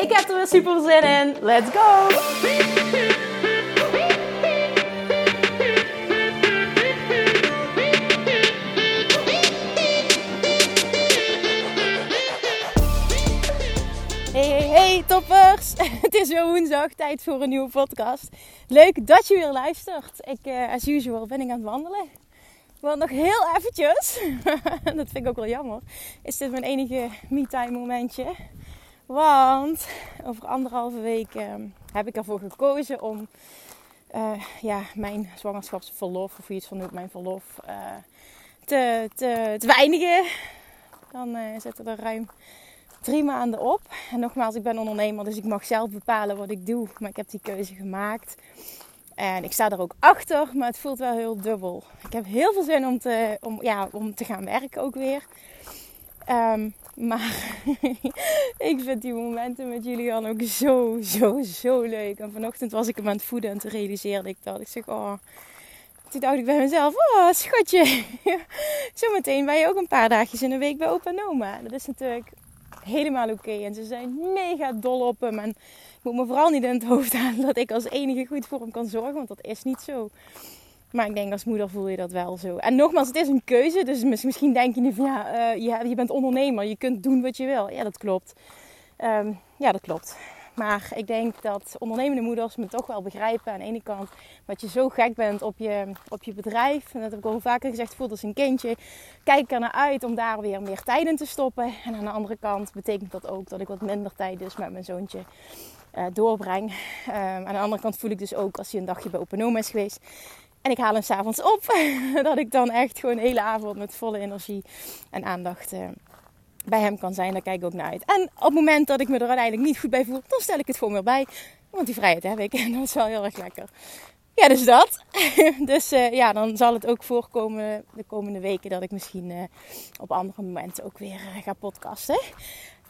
Ik heb er weer super zin in. Let's go! Hey, hey, hey, toppers! Het is weer woensdag, tijd voor een nieuwe podcast. Leuk dat je weer luistert. Ik, uh, as usual, ben ik aan het wandelen. Want nog heel eventjes, dat vind ik ook wel jammer, is dit mijn enige me-time momentje. Want over anderhalve week uh, heb ik ervoor gekozen om uh, ja, mijn zwangerschapsverlof, of het van noemt, mijn verlof, uh, te, te, te weinigen. Dan zitten er ruim drie maanden op. En nogmaals, ik ben ondernemer, dus ik mag zelf bepalen wat ik doe. Maar ik heb die keuze gemaakt. En ik sta er ook achter, maar het voelt wel heel dubbel. Ik heb heel veel zin om te, om, ja, om te gaan werken ook weer. Um, maar ik vind die momenten met jullie dan ook zo, zo, zo leuk. En vanochtend was ik hem aan het voeden en toen realiseerde ik dat. Ik zeg, oh... Toen dacht ik bij mezelf, oh schatje. Zometeen ben je ook een paar dagjes in een week bij opa en oma. Dat is natuurlijk helemaal oké. En ze zijn mega dol op hem. En ik moet me vooral niet in het hoofd halen dat ik als enige goed voor hem kan zorgen. Want dat is niet zo. Maar ik denk als moeder voel je dat wel zo. En nogmaals, het is een keuze. Dus misschien denk je nu van ja, uh, je bent ondernemer. Je kunt doen wat je wil. Ja, dat klopt. Um, ja, dat klopt. Maar ik denk dat ondernemende moeders me toch wel begrijpen. Aan de ene kant dat je zo gek bent op je, op je bedrijf. En dat heb ik al vaker gezegd, voelt als een kindje. Kijk er naar uit om daar weer meer tijd in te stoppen. En aan de andere kant betekent dat ook dat ik wat minder tijd dus met mijn zoontje uh, doorbreng. Um, aan de andere kant voel ik dus ook als hij een dagje bij Open is geweest. En ik haal hem s'avonds op. dat ik dan echt gewoon de hele avond met volle energie en aandacht... Uh, bij hem kan zijn, daar kijk ik ook naar uit. En op het moment dat ik me er uiteindelijk niet goed bij voel, dan stel ik het gewoon weer bij. Want die vrijheid heb ik en dat is wel heel erg lekker. Ja, dus dat. dus uh, ja, dan zal het ook voorkomen de komende weken dat ik misschien uh, op andere momenten ook weer ga podcasten.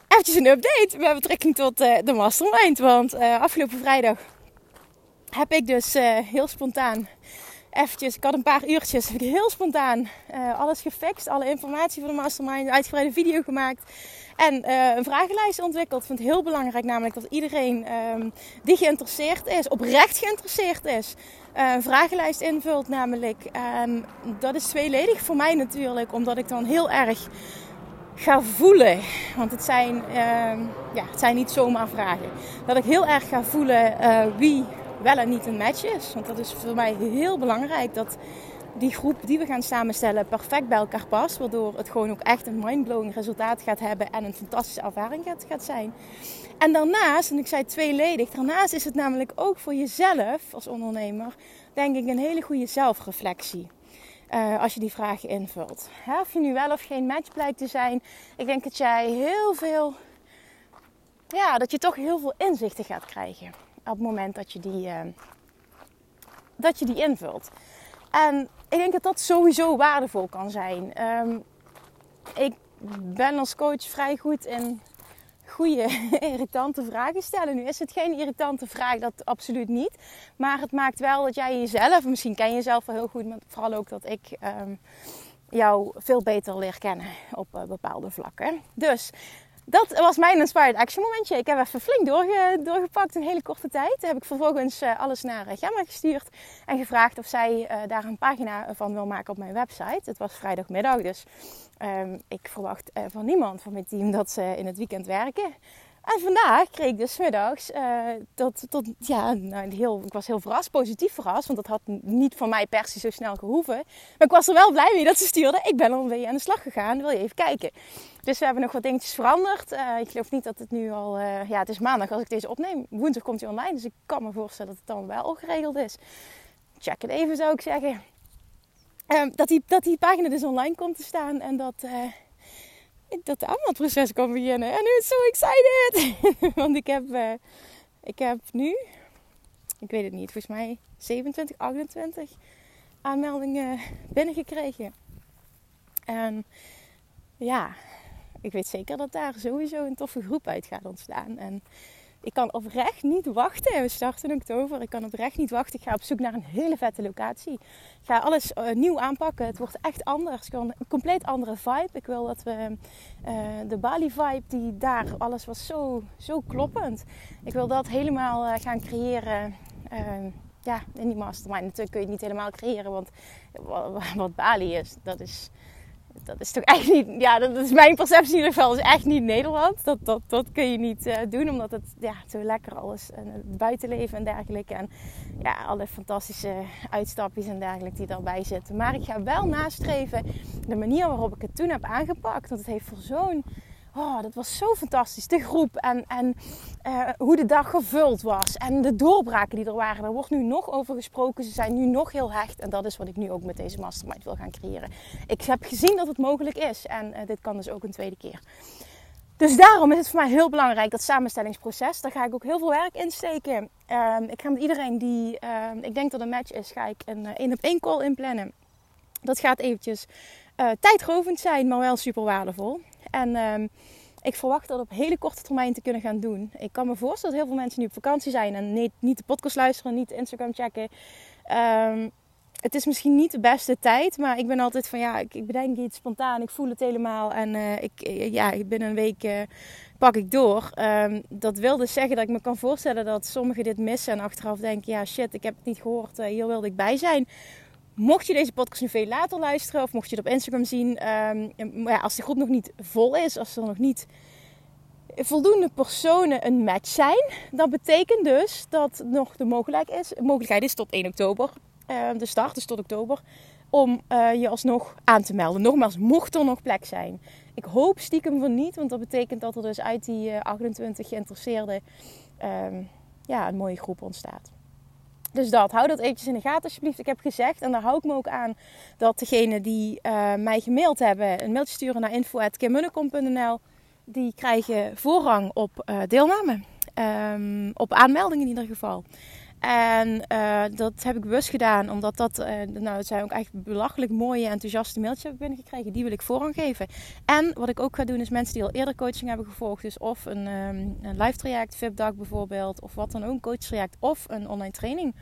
Even een update met betrekking tot de mastermind. Want afgelopen vrijdag heb ik dus heel spontaan eventjes, ik had een paar uurtjes, heb ik heel spontaan uh, alles gefixt. Alle informatie voor de mastermind, een uitgebreide video gemaakt. En uh, een vragenlijst ontwikkeld. Ik vind het heel belangrijk namelijk dat iedereen um, die geïnteresseerd is, oprecht geïnteresseerd is, uh, een vragenlijst invult namelijk. Um, dat is tweeledig voor mij natuurlijk, omdat ik dan heel erg ga voelen. Want het zijn, uh, ja, het zijn niet zomaar vragen. Dat ik heel erg ga voelen wie wel en niet een match is. Want dat is voor mij heel belangrijk dat die groep die we gaan samenstellen perfect bij elkaar past. Waardoor het gewoon ook echt een mindblowing resultaat gaat hebben en een fantastische ervaring gaat, zijn. En daarnaast, en ik zei tweeledig, daarnaast is het namelijk ook voor jezelf als ondernemer, denk ik, een hele goede zelfreflectie. Uh, als je die vragen invult. Hè, of je nu wel of geen match blijkt te zijn. Ik denk dat jij heel veel. Ja, dat je toch heel veel inzichten gaat krijgen op het moment dat je die, uh, dat je die invult. En ik denk dat dat sowieso waardevol kan zijn. Um, ik ben als coach vrij goed in goede, irritante vragen stellen. Nu is het geen irritante vraag, dat absoluut niet. Maar het maakt wel dat jij jezelf, misschien ken je jezelf wel heel goed, maar vooral ook dat ik um, jou veel beter leer kennen op uh, bepaalde vlakken. Dus dat was mijn inspired action momentje. Ik heb even flink doorge, doorgepakt in een hele korte tijd. Heb ik vervolgens uh, alles naar eh, Gemma gestuurd en gevraagd of zij uh, daar een pagina van wil maken op mijn website. Het was vrijdagmiddag, dus um, ik verwacht van niemand van mijn team dat ze in het weekend werken. En vandaag kreeg ik dus middags uh, tot, tot, ja, nou, heel, ik was heel verrast, positief verrast, want dat had niet van mij per se zo snel gehoeven. Maar ik was er wel blij mee dat ze stuurde. Ik ben alweer aan de slag gegaan, wil je even kijken. Dus we hebben nog wat dingetjes veranderd. Uh, ik geloof niet dat het nu al, uh, ja, het is maandag als ik deze opneem. Woensdag komt hij online, dus ik kan me voorstellen dat het dan wel geregeld is. Check het even, zou ik zeggen. dat, die, dat die pagina dus online komt te staan en dat dat de aanmeldproces kan beginnen. En nu is zo excited! Want ik heb, uh, ik heb nu, ik weet het niet, volgens mij 27, 28 aanmeldingen binnengekregen. En ja, ik weet zeker dat daar sowieso een toffe groep uit gaat ontstaan. En ik kan oprecht niet wachten. We starten in oktober. Ik kan oprecht niet wachten. Ik ga op zoek naar een hele vette locatie. Ik ga alles uh, nieuw aanpakken. Het wordt echt anders. Ik een compleet andere vibe. Ik wil dat we uh, de Bali vibe die daar alles was zo, zo kloppend. Ik wil dat helemaal uh, gaan creëren. ja, in die mastermind. Natuurlijk kun je het niet helemaal creëren, want wat Bali is, dat is dat is toch echt niet, ja, dat is mijn perceptie in ieder geval, is echt niet Nederland. Dat, dat, dat kun je niet uh, doen, omdat het ja, zo lekker alles, en het buitenleven en dergelijke. En ja, alle fantastische uitstapjes en dergelijke die daarbij zitten. Maar ik ga wel nastreven de manier waarop ik het toen heb aangepakt. Want het heeft voor zo'n Oh, dat was zo fantastisch. De groep en, en uh, hoe de dag gevuld was. En de doorbraken die er waren. Daar wordt nu nog over gesproken. Ze zijn nu nog heel hecht. En dat is wat ik nu ook met deze mastermind wil gaan creëren. Ik heb gezien dat het mogelijk is. En uh, dit kan dus ook een tweede keer. Dus daarom is het voor mij heel belangrijk, dat samenstellingsproces. Daar ga ik ook heel veel werk in steken. Uh, ik ga met iedereen die, ehm, ik denk dat een match is, ga ik een één op één call inplannen. Dat gaat eventjes tijdrovend zijn, maar wel super waardevol. En um, ik verwacht dat op hele korte termijn te kunnen gaan doen. Ik kan me voorstellen dat heel veel mensen nu op vakantie zijn en niet, niet de podcast luisteren, niet Instagram checken. Um, het is misschien niet de beste tijd, maar ik ben altijd van ja, ik, ik bedenk iets spontaan, ik voel het helemaal en uh, ik, ja, binnen een week uh, pak ik door. Um, dat wil dus zeggen dat ik me kan voorstellen dat sommigen dit missen en achteraf denken, ja shit, ik heb het niet gehoord, hier wilde ik bij zijn. Mocht je deze podcast nu veel later luisteren of mocht je het op Instagram zien, um, ja, als de groep nog niet vol is, als er nog niet voldoende personen een match zijn, dat betekent dus dat nog de mogelijkheid is, mogelijkheid is tot 1 oktober, uh, de start is tot oktober, om uh, je alsnog aan te melden. Nogmaals, mocht er nog plek zijn. Ik hoop stiekem van niet, want dat betekent dat er dus uit die uh, 28 geïnteresseerden um, ja, een mooie groep ontstaat. Dus dat, hou dat eventjes in de gaten alsjeblieft. Ik heb gezegd, en daar hou ik me ook aan, dat degenen die uh, mij gemaild hebben, een mailtje sturen naar info.kimmunnekom.nl, die krijgen voorrang op uh, deelname. Um, op aanmelding in ieder geval. En uh, dat heb ik bewust gedaan, omdat dat, uh, nou, het zijn ook echt belachelijk mooie, enthousiaste mailtjes heb ik binnengekregen. Die wil ik voorrang geven. En wat ik ook ga doen, is mensen die al eerder coaching hebben gevolgd, dus of een, um, een live traject, VIP-dag bijvoorbeeld, of wat dan ook, een coach traject, of een online training.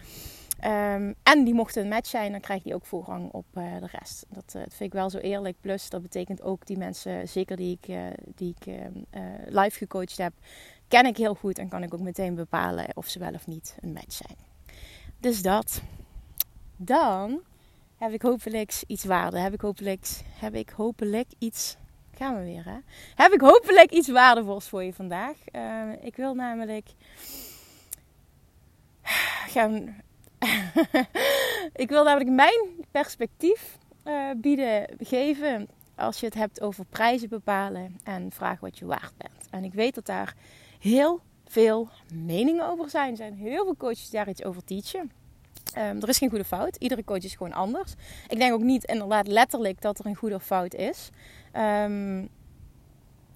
Um, en die mochten een match zijn, dan krijg je ook voorrang op uh, de rest. Dat, vind ik wel zo eerlijk. Plus, dat betekent ook die mensen, zeker die ik, die ik live gecoacht heb, ken ik heel goed en kan ik ook meteen bepalen of ze wel of niet een match zijn. Dus dat. Dan heb ik hopelijk iets waarde. Heb ik hopelijk, heb ik hopelijk iets. Gaan we weer, hè? Heb ik hopelijk iets waardevols voor je vandaag. Uh, ik wil namelijk gaan. ik wil namelijk mijn perspectief uh, bieden, geven. Als je het hebt over prijzen bepalen en vragen wat je waard bent. En ik weet dat daar heel veel meningen over zijn. Er zijn heel veel coaches daar iets over teachen. Um, er is geen goede fout. Iedere coach is gewoon anders. Ik denk ook niet inderdaad letterlijk dat er een goede fout is. Um,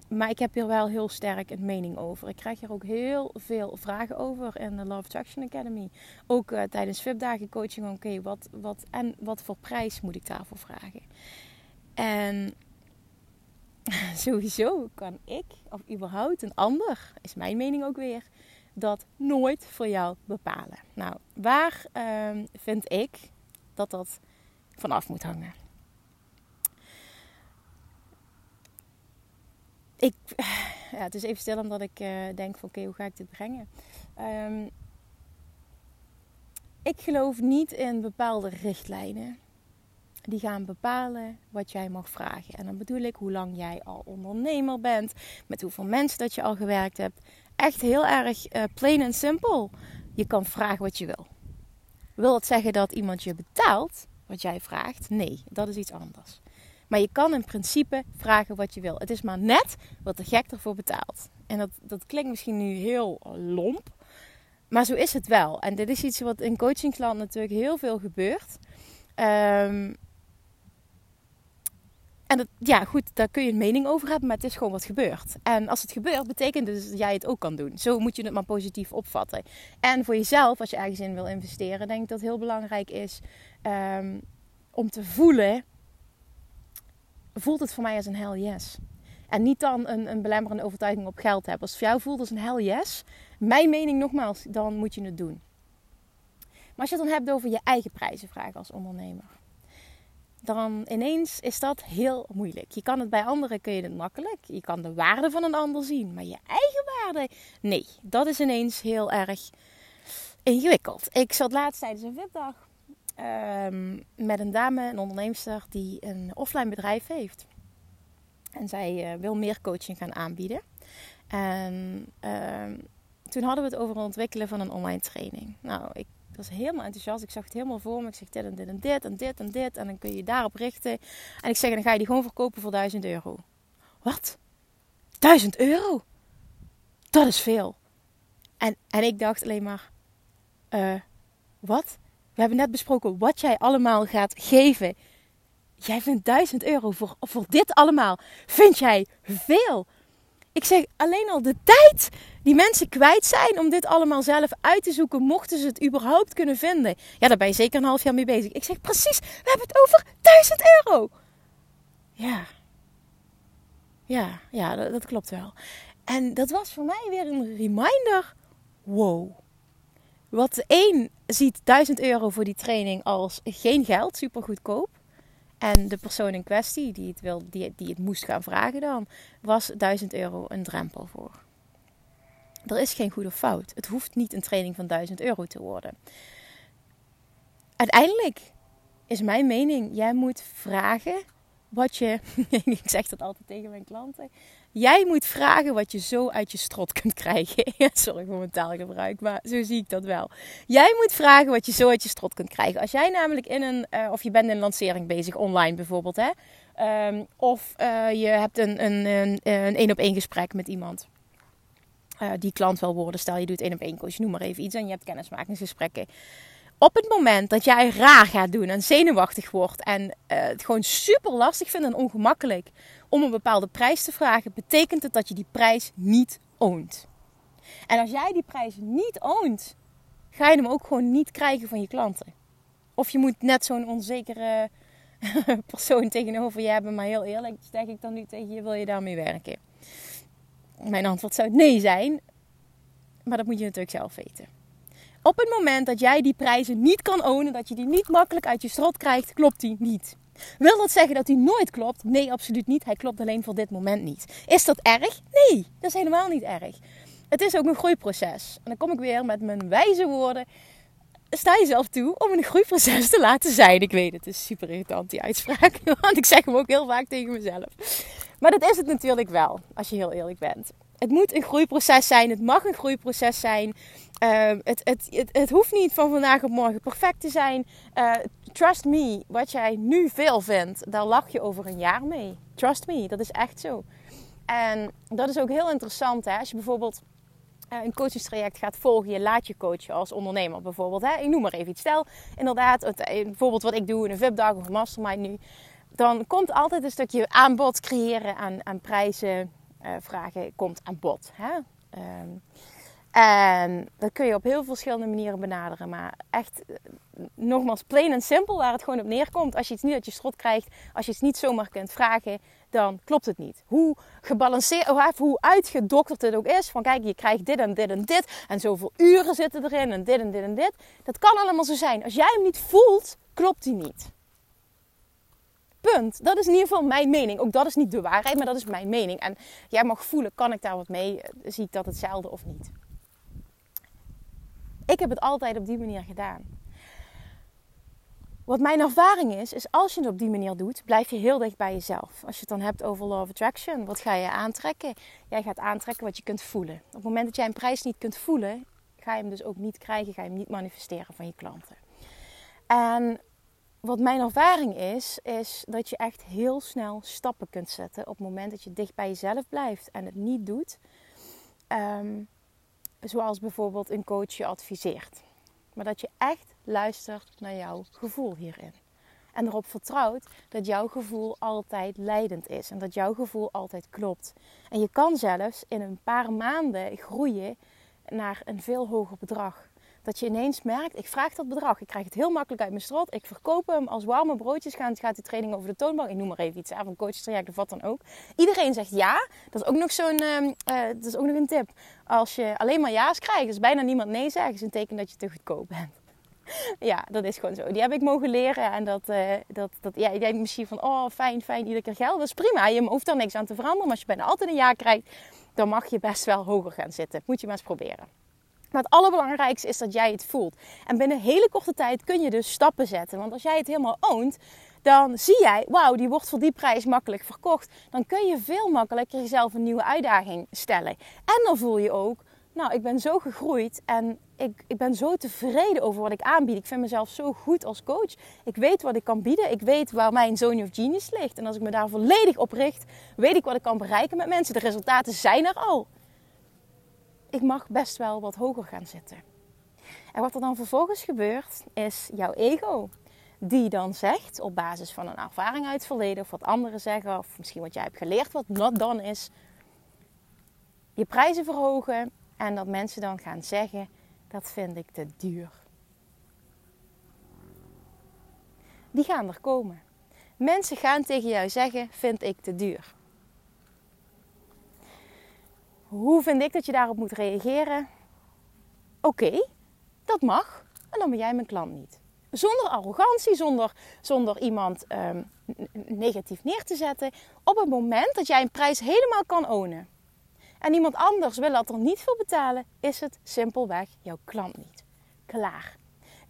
maar ik heb hier wel heel sterk een mening over. Ik krijg hier ook heel veel vragen over in de Love Attraction Academy. Ook uh, tijdens VIP-dagen coaching. Oké, wat, wat, en wat voor prijs moet ik daarvoor vragen? En sowieso kan ik, of überhaupt een ander, is mijn mening ook weer, dat nooit voor jou bepalen. Nou, waar uh, vind ik dat dat vanaf moet hangen? Ik, ja, het is even stil omdat ik uh, denk van oké, hoe ga ik dit brengen? Um, ik geloof niet in bepaalde richtlijnen die gaan bepalen wat jij mag vragen. En dan bedoel ik hoe lang jij al ondernemer bent, met hoeveel mensen dat je al gewerkt hebt. Echt heel erg uh, plain en simpel. Je kan vragen wat je wil. Wil dat zeggen dat iemand je betaalt wat jij vraagt? Nee, dat is iets anders. Maar je kan in principe vragen wat je wil. Het is maar net wat de gek ervoor betaalt. En dat, dat klinkt misschien nu heel lomp. Maar zo is het wel. En dit is iets wat in coachingland natuurlijk heel veel gebeurt. Um, En ja, goed, daar kun je een mening over hebben, maar het is gewoon wat gebeurt. En als het gebeurt, betekent dus dat jij het ook kan doen. Zo moet je het maar positief opvatten. En voor jezelf, als je ergens in wil investeren, denk ik dat het heel belangrijk is um, om te voelen: voelt het voor mij als een hell yes? En niet dan een, een belemmerende overtuiging op geld hebben. Als het voor jou voelt als een hell yes, mijn mening nogmaals, dan moet je het doen. Maar als je het dan hebt over je eigen prijzen vragen als ondernemer dan ineens is dat heel moeilijk. Je kan het bij anderen kun je het makkelijk. Je kan de waarde van een ander zien, maar je eigen waarde, nee, dat is ineens heel erg ingewikkeld. Ik zat laatst tijdens een VIP-dag ehm, met een dame, een onderneemster, die een offline bedrijf heeft. En zij uh, wil meer coaching gaan aanbieden. En ehm, toen hadden we het over het ontwikkelen van een online training. Nou, ik ik was helemaal enthousiast. Ik zag het helemaal voor me. Ik zeg dit en dit en dit en dit en dit. En dan kun je je daarop richten. En ik zeg, dan ga je die gewoon verkopen voor 1000 euro. Wat? 1000 euro? Dat is veel. En, en ik dacht alleen maar, uh, wat? We hebben net besproken wat jij allemaal gaat geven. Jij vindt 1000 euro voor, voor dit allemaal. Vind jij veel? Ik zeg alleen al de tijd die mensen kwijt zijn om dit allemaal zelf uit te zoeken, mochten ze het überhaupt kunnen vinden. Ja, daar ben je zeker een half jaar mee bezig. Ik zeg precies, we hebben het over 1000 euro. Ja. Ja, ja, dat, klopt wel. En dat was voor mij weer een reminder. Wow. Wat een ziet 1000 euro voor die training als geen geld, super goedkoop. En de persoon in kwestie die het, wil, die, die het moest gaan vragen dan, was 1000 euro een drempel voor. Er is geen goede fout. Het hoeft niet een training van 1000 euro te worden. Uiteindelijk is mijn mening, jij moet vragen wat je, ik zeg dat altijd tegen mijn klanten, jij moet vragen wat je zo uit je strot kunt krijgen. Sorry voor mijn taalgebruik, maar zo zie ik dat wel. Jij moet vragen wat je zo uit je strot kunt krijgen. Als jij namelijk in een, uh, of je bent in een lancering bezig, online bijvoorbeeld, hè, um, of uh, je hebt een een, een, een, een op één gesprek met iemand. Uh, die klant wil worden. Stel je doet één op één coach, noem maar even iets. En je hebt kennismakingsgesprekken op het moment dat jij raar gaat doen en zenuwachtig wordt en uh, het gewoon super lastig vindt en ongemakkelijk om een bepaalde prijs te vragen, betekent het dat je die prijs niet oont. En als jij die prijs niet oont, ga je hem ook gewoon niet krijgen van je klanten. Of je moet net zo'n onzekere persoon tegenover je hebben, maar heel eerlijk zeg ik dan nu tegen je, wil je daarmee werken? Mijn antwoord zou nee zijn, maar dat moet je natuurlijk zelf weten. Op het moment dat jij die prijzen niet kan ownen, dat je die niet makkelijk uit je strot krijgt, klopt die niet. Wil dat zeggen dat hij nooit klopt? Nee, absoluut niet. Hij klopt alleen voor dit moment niet. Is dat erg? Nee, dat is helemaal niet erg. Het is ook een groeiproces. En dan kom ik weer met mijn wijze woorden. Sta jezelf toe om een groeiproces te laten zijn. Ik weet, het is super irritant die uitspraak. Want ik zeg hem ook heel vaak tegen mezelf. Maar dat is het natuurlijk wel, als je heel eerlijk bent. Het moet een groeiproces zijn. Het mag een groeiproces zijn. Uh, het, het, het, het, hoeft niet van vandaag op morgen perfect te zijn. Uh, trust me, wat jij nu veel vindt, daar lach je over een jaar mee. Trust me, dat is echt zo. En dat is ook heel interessant. Hè? Als je bijvoorbeeld uh, een coachingstraject gaat volgen, je laat je coachen als ondernemer bijvoorbeeld. Hè? Ik noem maar even iets. Stel inderdaad, bijvoorbeeld wat ik doe in een VIP-dag of een mastermind nu. Dan komt altijd een stukje aanbod creëren aan, aan prijzen vragen komt aan bod. Hè? Um, en dat kun je op heel verschillende manieren benaderen. Maar echt, eh, nogmaals, plain en simpel, waar het gewoon op neerkomt. Als je iets niet uit je strot krijgt, als je het niet zomaar kunt vragen, dan klopt het niet. Hoe gebalanceerd, of hoe uitgedokterd het ook is. Van kijk, je krijgt dit en dit en dit. En zoveel uren zitten erin en dit en dit en dit. Dat kan allemaal zo zijn. Als jij hem niet voelt, klopt hij niet. Punt. Dat is in ieder geval mijn mening. Ook dat is niet de waarheid, maar dat is mijn mening. En jij mag voelen, kan ik daar wat mee? Zie ik dat hetzelfde of niet? Ik heb het altijd op die manier gedaan. Wat mijn ervaring is, is als je het op die manier doet, blijf je heel dicht bij jezelf. Als je het dan hebt over law of attraction, wat ga je aantrekken? Jij gaat aantrekken wat je kunt voelen. Op het moment dat jij een prijs niet kunt voelen, ga je hem dus ook niet krijgen, ga je hem niet manifesteren van je klanten. En wat mijn ervaring is, is dat je echt heel snel stappen kunt zetten op het moment dat je dicht bij jezelf blijft en het niet doet. Ehm, zoals bijvoorbeeld een coach je adviseert. Maar dat je echt luistert naar jouw gevoel hierin. En erop vertrouwt dat jouw gevoel altijd leidend is. En dat jouw gevoel altijd klopt. En je kan zelfs in een paar maanden groeien naar een veel hoger bedrag. Dat je ineens merkt, ik vraag dat bedrag. Ik krijg het heel makkelijk uit mijn strot. Ik verkoop hem als warme broodjes. Gaat, gaat die training over de toonbank. Ik noem maar even iets. Van coachtraject of wat dan ook. Iedereen zegt ja. Dat is ook nog zo'n uh, dat is ook nog een tip. Als je alleen maar ja's krijgt, dus bijna niemand nee zegt, is een teken dat je te goedkoop bent. ja, dat is gewoon zo. Die heb ik mogen leren. En dat, uh, dat, dat ja, ik denk misschien van, oh fijn, fijn, iedere keer geld. Dat is prima. Je hoeft daar niks aan te veranderen. Maar als je bijna altijd een ja krijgt, dan mag je best wel hoger gaan zitten. Moet je maar eens proberen. Maar het allerbelangrijkste is dat jij het voelt. En binnen een hele korte tijd kun je dus stappen zetten. Want als jij het helemaal oont, dan zie jij, wauw, die wordt voor die prijs makkelijk verkocht. Dan kun je veel makkelijker jezelf een nieuwe uitdaging stellen. En dan voel je ook, nou, ik ben zo gegroeid en ik, ik ben zo tevreden over wat ik aanbied. Ik vind mezelf zo goed als coach. Ik weet wat ik kan bieden. Ik weet waar mijn zone of genius ligt. En als ik me daar volledig op richt, weet ik wat ik kan bereiken met mensen. De resultaten zijn er al ik mag best wel wat hoger gaan zitten. En wat er dan vervolgens gebeurt, is jouw ego. Die dan zegt, op basis van een ervaring uit het verleden, of wat anderen zeggen, of misschien wat jij hebt geleerd, wat not done is, je prijzen verhogen en dat mensen dan gaan zeggen, dat vind ik te duur. Die gaan er komen. Mensen gaan tegen jou zeggen, vind ik te duur. Hoe vind ik dat je daarop moet reageren? Oké, dat mag. En dan ben jij mijn klant niet. Zonder arrogantie, zonder, zonder iemand ehm, negatief neer te zetten. Op het moment dat jij een prijs helemaal kan ownen. En iemand anders wil dat er niet voor betalen, is het simpelweg jouw klant niet. Klaar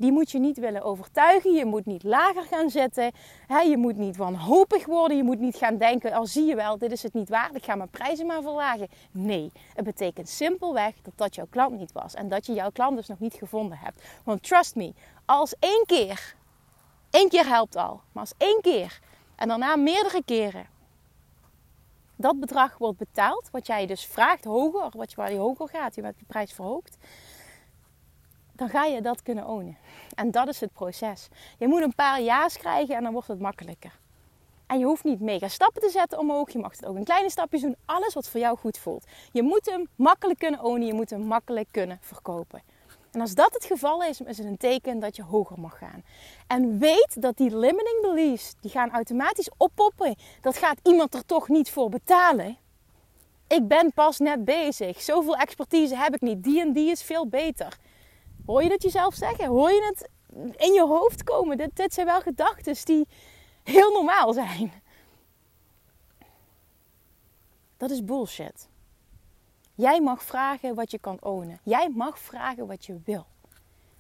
die moet je niet willen overtuigen. Je moet niet lager gaan zetten. je moet niet wanhopig worden. Je moet niet gaan denken, al oh, zie je wel, dit is het niet waard. Ik ga mijn prijzen maar verlagen. Nee, het betekent simpelweg dat dat jouw klant niet was. En dat je jouw klant dus nog niet gevonden hebt. Want trust me, als één keer, één keer helpt al. Maar als één keer en daarna meerdere keren dat bedrag wordt betaald, wat jij dus vraagt hoger, wat je, waar je hoger gaat, je met de prijs verhoogt, dan ga je dat kunnen ownen. En dat is het proces. Je moet een paar ja's krijgen en dan wordt het makkelijker. En je hoeft niet mega stappen te zetten omhoog. Je mag het ook in kleine stapjes doen. Alles wat voor jou goed voelt. Je moet hem makkelijk kunnen ownen. Je moet hem makkelijk kunnen verkopen. En als dat het geval is, is het een teken dat je hoger mag gaan. En weet dat die limiting beliefs, die gaan automatisch oppoppen. Dat gaat iemand er toch niet voor betalen. Ik ben pas net bezig. Zoveel expertise heb ik niet. Die en die is veel beter. Hoor je dat jezelf zeggen? Hoor je het in je hoofd komen? Dit, zijn wel gedachten die heel normaal zijn. Dat is bullshit. Jij mag vragen wat je kan ownen. Jij mag vragen wat je wil.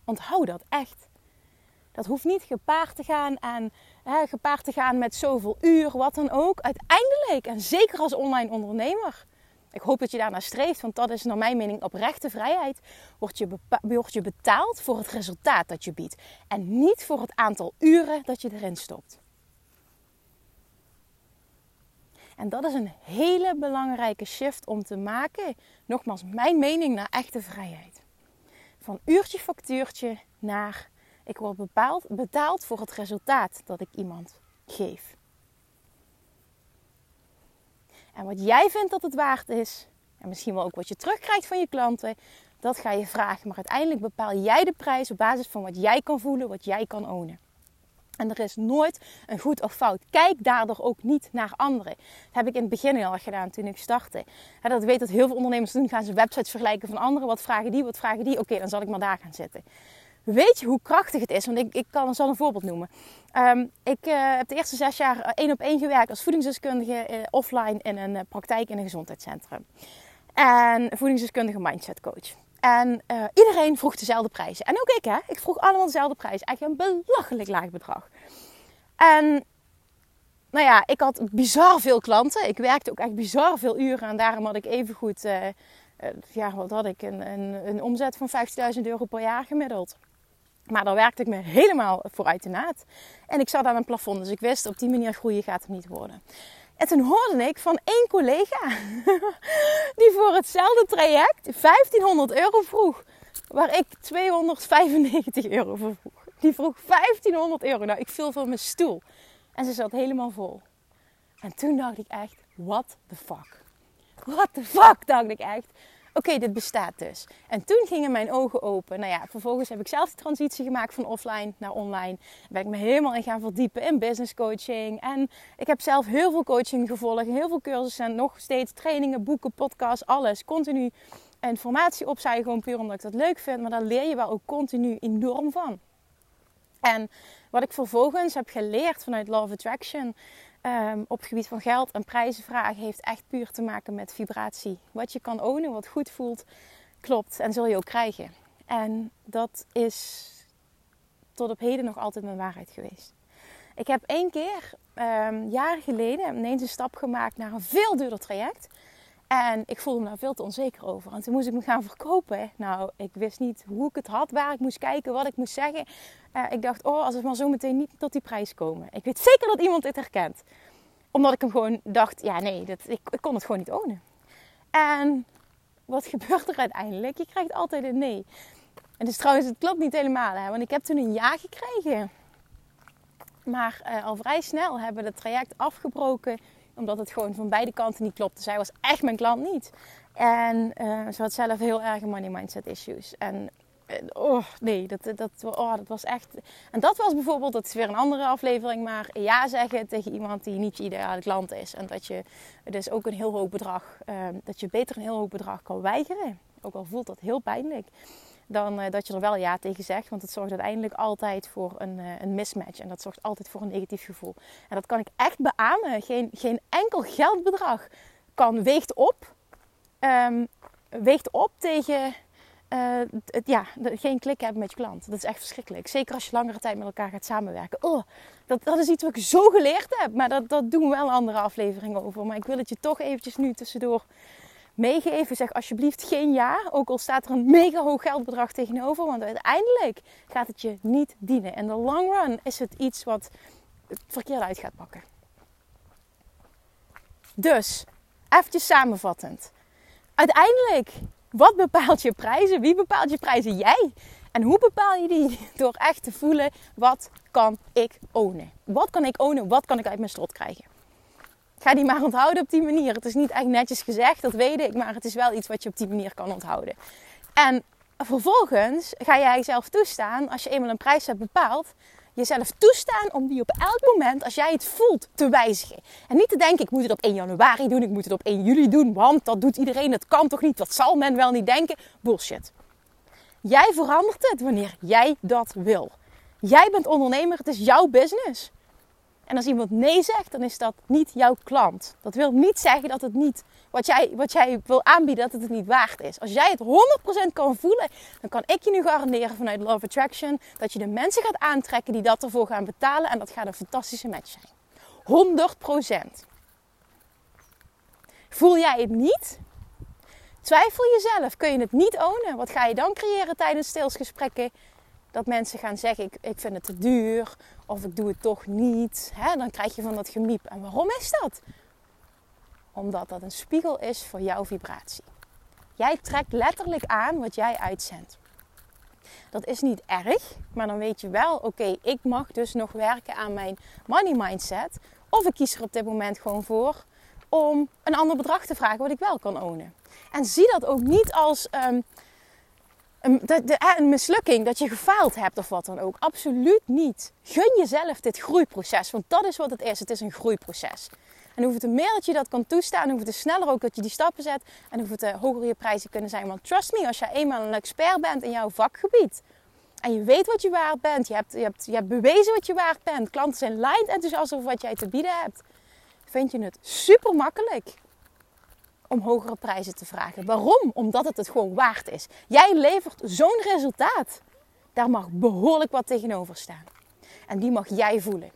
Onthoud dat echt. Dat hoeft niet gepaard te gaan aan hè, gepaard te gaan met zoveel uur, wat dan ook. Uiteindelijk, en zeker als online ondernemer, ik hoop dat je daarnaar streeft, want dat is naar mijn mening oprechte vrijheid. Word je, word je betaald voor het resultaat dat je biedt. En niet voor het aantal uren dat je erin stopt. En dat is een hele belangrijke shift om te maken. Nogmaals, mijn mening naar echte vrijheid. Van uurtje factuurtje naar ik word bepaald, betaald voor het resultaat dat ik iemand geef. En wat jij vindt dat het waard is, en misschien wel ook wat je terugkrijgt van je klanten, dat ga je vragen. Maar uiteindelijk bepaal jij de prijs op basis van wat jij kan voelen, wat jij kan ownen. En er is nooit een goed of fout. Kijk daardoor ook niet naar anderen. Dat heb ik in het begin al gedaan toen ik startte. Dat weet dat heel veel ondernemers doen. Gaan ze websites vergelijken van anderen. Wat vragen die, wat vragen die? Oké, dan zal ik maar daar gaan zitten. Weet je hoe krachtig het is? Want ik, ik kan, zal een voorbeeld noemen. Um, ik uh, heb de eerste zes jaar eh, één op één gewerkt als voedingsdeskundige uh, offline in een praktijk in een gezondheidscentrum. En voedingsdeskundige mindset coach. En iedereen vroeg dezelfde prijzen. En ook ik, hè. Ik vroeg allemaal dezelfde prijs. Eigenlijk een belachelijk laag bedrag. En nou ja, ik had bizar veel klanten. Ik werkte ook echt bizar veel uren. En daarom had ik even goed, ja, wat had ik? Een, een, een omzet van 15.000 euro per jaar gemiddeld. Maar daar werkte ik me helemaal voor uit de naad. En ik zat aan een plafond, dus ik wist op die manier groeien gaat het niet worden. En toen hoorde ik van één collega die voor hetzelfde traject 1500 euro vroeg, waar ik 295 euro voor vroeg. Die vroeg 1500 euro. Nou, ik viel van mijn stoel. En ze zat helemaal vol. En toen dacht ik echt, what the fuck? What the fuck, dacht ik echt. Oké, dit bestaat dus. En toen gingen mijn ogen open. Nou ja, vervolgens heb ik zelf de transitie gemaakt van offline naar online. Ben ik me helemaal in gaan verdiepen in business coaching. En ik heb zelf heel veel coaching gevolgd, heel veel cursussen en nog steeds trainingen, boeken, podcasts, alles. Continu informatie opzij, gewoon puur omdat ik dat leuk vind. Maar daar leer je wel ook continu enorm van. En wat ik vervolgens heb geleerd vanuit of Attraction um, op het gebied van geld en prijzen vragen heeft echt puur te maken met vibratie. Wat je kan ownen, wat goed voelt, klopt en zul je ook krijgen. En dat is tot op heden nog altijd mijn waarheid geweest. Ik heb één keer, um, jaren geleden, ineens een stap gemaakt naar een veel duurder traject. En ik voelde me daar veel te onzeker over. En toen moest ik me gaan verkopen. Nou, ik wist niet hoe ik het had, waar ik moest kijken, wat ik moest zeggen. Uh, ik dacht, oh, als we maar zo meteen niet tot die prijs komen. Ik weet zeker dat iemand dit herkent. Omdat ik hem gewoon dacht, ja nee, dat, ik, kon het gewoon niet ownen. En wat gebeurt er uiteindelijk? Je krijgt altijd een nee. En dus trouwens, het klopt niet helemaal. Hè? Want ik heb toen een ja gekregen. Maar uh, al vrij snel hebben we het traject afgebroken omdat het gewoon van beide kanten niet klopte. Zij was echt mijn klant niet. En uh, ze had zelf heel erg money mindset issues. En uh, oh nee, dat, dat, oh, dat was echt. En dat was bijvoorbeeld, dat is weer een andere aflevering, maar ja zeggen tegen iemand die niet je ideale klant is. En dat je dus ook een heel hoog bedrag, uh, dat je beter een heel hoog bedrag kan weigeren. Ook al voelt dat heel pijnlijk dan uh, dat je er wel ja tegen zegt. Want het zorgt uiteindelijk altijd voor een, uh, een mismatch. En dat zorgt altijd voor een negatief gevoel. En dat kan ik echt beamen. Geen, geen enkel geldbedrag kan, weegt op. Um, weegt op tegen uh, het, ja, geen klik hebben met je klant. Dat is echt verschrikkelijk. Zeker als je langere tijd met elkaar gaat samenwerken. Oh, dat, dat is iets wat ik zo geleerd heb. Maar dat, dat doen we wel andere afleveringen over. Maar ik wil het je toch eventjes nu tussendoor meegeven. Zeg alsjeblieft geen ja. Ook al staat er een mega hoog geldbedrag tegenover. Want uiteindelijk gaat het je niet dienen. En de long run is het iets wat het verkeerd uit gaat pakken. Dus, eventjes samenvattend. Uiteindelijk, wat bepaalt je prijzen? Wie bepaalt je prijzen? Jij. En hoe bepaal je die? Door echt te voelen, wat kan ik ownen? Wat kan ik ownen? Wat kan ik uit mijn slot krijgen? Ga die maar onthouden op die manier. Het is niet echt netjes gezegd, dat weet ik, maar het is wel iets wat je op die manier kan onthouden. En vervolgens ga jij jezelf toestaan, als je eenmaal een prijs hebt bepaald, jezelf toestaan om die op elk moment, als jij het voelt, te wijzigen. En niet te denken, ik moet het op 1 januari doen, ik moet het op 1 juli doen, want dat doet iedereen, dat kan toch niet, dat zal men wel niet denken. Bullshit. Jij verandert het wanneer jij dat wil. Jij bent ondernemer, het is jouw business. En als iemand nee zegt, dan is dat niet jouw klant. Dat wil niet zeggen dat het niet, wat jij, wat jij wil aanbieden, dat het het niet waard is. Als jij het 100% kan voelen, dan kan ik je nu garanderen vanuit Love Attraction dat je de mensen gaat aantrekken die dat ervoor gaan betalen. En dat gaat een fantastische match zijn. 100%. Voel jij het niet? Twijfel jezelf. Kun je het niet ownen? Wat ga je dan creëren tijdens salesgesprekken? Dat mensen gaan zeggen: ik, ik vind het te duur of ik doe het toch niet. Dan krijg je van dat gemiep. En waarom is dat? Omdat dat een spiegel is voor jouw vibratie. Jij trekt letterlijk aan wat jij uitzendt. Dat is niet erg, maar dan weet je wel: oké, ik mag dus nog werken aan mijn money mindset. Of ik kies er op dit moment gewoon voor om een ander bedrag te vragen wat ik wel kan ownen. En zie dat ook niet als um, een, de, een mislukking, dat je gefaald hebt of wat dan ook. Absoluut niet. Gun jezelf dit groeiproces, want dat is wat het is. Het is een groeiproces. En hoeveel te meer dat je dat kan toestaan, hoeveel te sneller ook dat je die stappen zet. En hoeveel te hoger je prijzen kunnen zijn. Want trust me, als jij eenmaal een expert bent in jouw vakgebied. En je weet wat je waard bent. Je hebt, je hebt, je hebt bewezen wat je waard bent. Klanten zijn lijnd enthousiast over wat jij te bieden hebt. Vind je het super makkelijk om hogere prijzen te vragen. Waarom? Omdat het het gewoon waard is. Jij levert zo'n resultaat. Daar mag behoorlijk wat tegenover staan. En die mag jij voelen.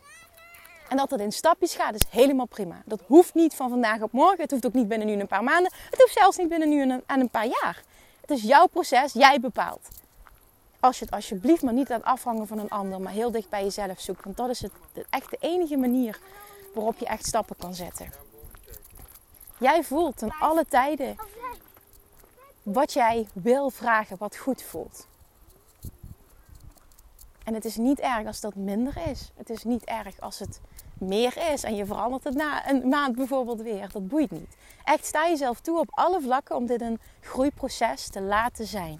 En dat het in stapjes gaat is helemaal prima. Dat hoeft niet van vandaag op morgen. Het hoeft ook niet binnen nu een paar maanden. Het hoeft zelfs niet binnen nu en een paar jaar. Het is jouw proces, jij bepaalt. Als je het alsjeblieft maar niet laat afhangen van een ander, maar heel dicht bij jezelf zoekt. Want dat is het, echt de enige manier waarop je echt stappen kan zetten. Jij voelt ten alle tijden wat jij wil vragen, wat goed voelt. En het is niet erg als dat minder is. Het is niet erg als het meer is en je verandert het na een maand bijvoorbeeld weer. Dat boeit niet. Echt sta jezelf toe op alle vlakken om dit een groeiproces te laten zijn.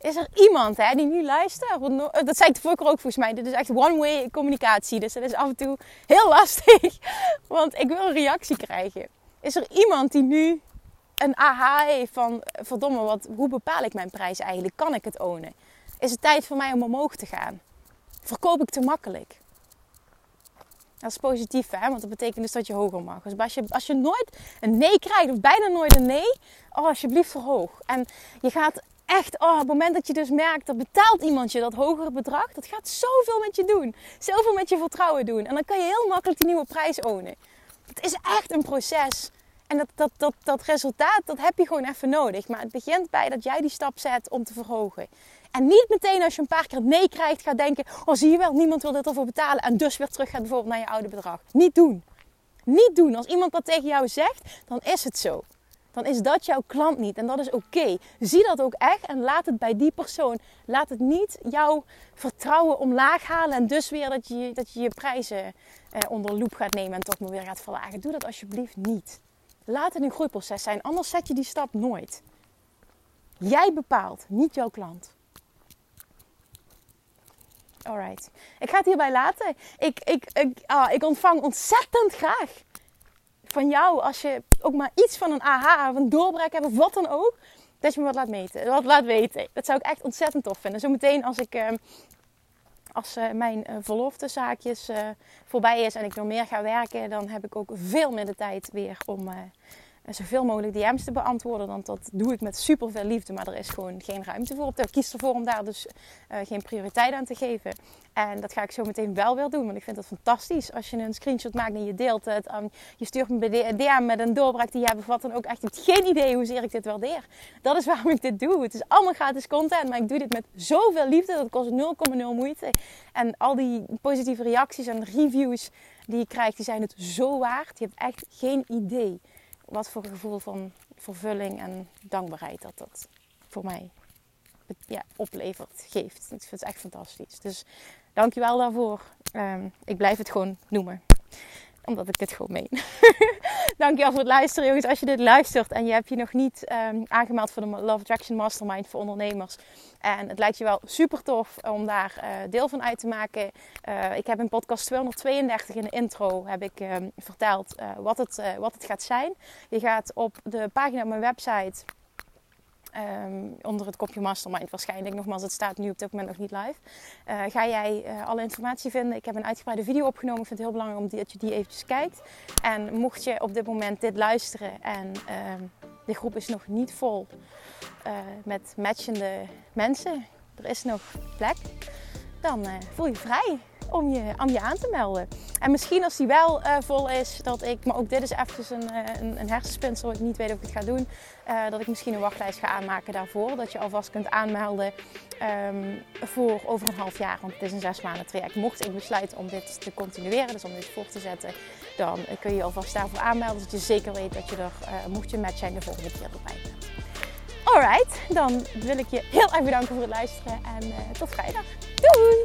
Is er iemand hè, die nu luistert? Dat zei ik de ook volgens mij. Dit is echt one-way communicatie. Dus dat is af en toe heel lastig. Want ik wil een reactie krijgen. Is er iemand die nu een aha heeft van... Verdomme, wat, hoe bepaal ik mijn prijs eigenlijk? Kan ik het ownen? Is het tijd voor mij om omhoog te gaan? Verkoop ik te makkelijk? Dat is positief, hè? want dat betekent dus dat je hoger mag. Dus als je, als je nooit een nee krijgt, of bijna nooit een nee, oh, alsjeblieft verhoog. En je gaat echt, oh, op het moment dat je dus merkt, dat betaalt iemand je dat hogere bedrag, dat gaat zoveel met je doen. Zoveel met je vertrouwen doen. En dan kan je heel makkelijk die nieuwe prijs ownen. Het is echt een proces. En dat, dat, dat, dat resultaat, dat heb je gewoon even nodig. Maar het begint bij dat jij die stap zet om te verhogen. En niet meteen als je een paar keer nee krijgt, gaat denken: Oh, zie je wel, niemand wil dit ervoor betalen. En dus weer terug gaat bijvoorbeeld naar je oude bedrag. Niet doen. Niet doen. Als iemand dat tegen jou zegt, dan is het zo. Dan is dat jouw klant niet. En dat is oké. Zie dat ook echt en laat het bij die persoon. Laat het niet jouw vertrouwen omlaag halen. En dus weer dat je dat je, je prijzen eh, onder loep gaat nemen en toch maar weer gaat verlagen. Doe dat alsjeblieft niet. Laat het een groeiproces zijn. Anders zet je die stap nooit. Jij bepaalt, niet jouw klant. Alright. Ik ga het hierbij laten. Ik, ik, ik, ah, ik ontvang ontzettend graag van jou, als je ook maar iets van een aha of een doorbraak of wat dan ook, dat je me wat laat, meten, wat laat weten. Dat zou ik echt ontzettend tof vinden. Zometeen als ik. Uh, als uh, mijn uh, verloftezaakjes voorbij is en ik nog meer ga werken, dan heb ik ook veel meer de tijd weer om zoveel mogelijk DM's te beantwoorden. Want dat doe ik met super veel liefde. Maar er is gewoon geen ruimte voor. Ik kies ervoor om daar dus uh, geen prioriteit aan te geven. En dat ga ik zo meteen wel weer doen. Want ik vind het fantastisch als je een screenshot maakt en je deelt het. Um, je stuurt me een DM met een doorbraak die je hebt. Wat dan ook. Echt, geen idee hoezeer ik dit waardeer. Dat is waarom ik dit doe. Het is allemaal gratis content. Maar ik doe dit met zoveel liefde. Dat kost 0,0 moeite. En al die positieve reacties en reviews die je krijgt, die zijn het zo waard. Je hebt echt geen idee wat voor gevoel van vervulling en dankbaarheid dat dat voor mij ja, oplevert, geeft. Ik vind het echt fantastisch. Dus dankjewel daarvoor. Um, ik blijf het gewoon noemen omdat ik dit gewoon meen. Dankjewel voor het luisteren, jongens. Als je dit luistert en je hebt je nog niet um, aangemeld voor de Love Attraction Mastermind voor ondernemers. En het lijkt je wel super tof om daar uh, deel van uit te maken. Uh, ik heb in podcast 232 in de intro heb ik, um, verteld uh, wat, het, wat het gaat zijn. Je gaat op de pagina op mijn website Um, onder het kopje Mastermind waarschijnlijk. Nogmaals, het staat nu op dit moment nog niet live. Uh, ga jij uh, alle informatie vinden. Ik heb een uitgebreide video opgenomen. Ik vind het heel belangrijk om dat je die eventjes kijkt. En mocht je op dit moment dit luisteren en uh, de groep is nog niet vol uh, met matchende mensen. Er is nog plek. Dan voel je vrij om je, om je aan te melden. En misschien als die wel uh, vol is, dat ik, maar ook dit is eventjes een, uh, een, een hersenspinsel, ik niet weet of ik het ga doen, uh, dat ik misschien een wachtlijst ga aanmaken daarvoor. Dat je alvast kunt aanmelden um, voor over een half jaar, want het is een zes maanden traject. Mocht ik besluiten om dit te continueren, dus om dit voor te zetten, dan kun je alvast daarvoor aanmelden. Zodat je zeker weet dat je er, mocht je matchen, de volgende keer erbij bent. Alright, dan wil ik je heel erg bedanken voor het luisteren en tot vrijdag. Doei!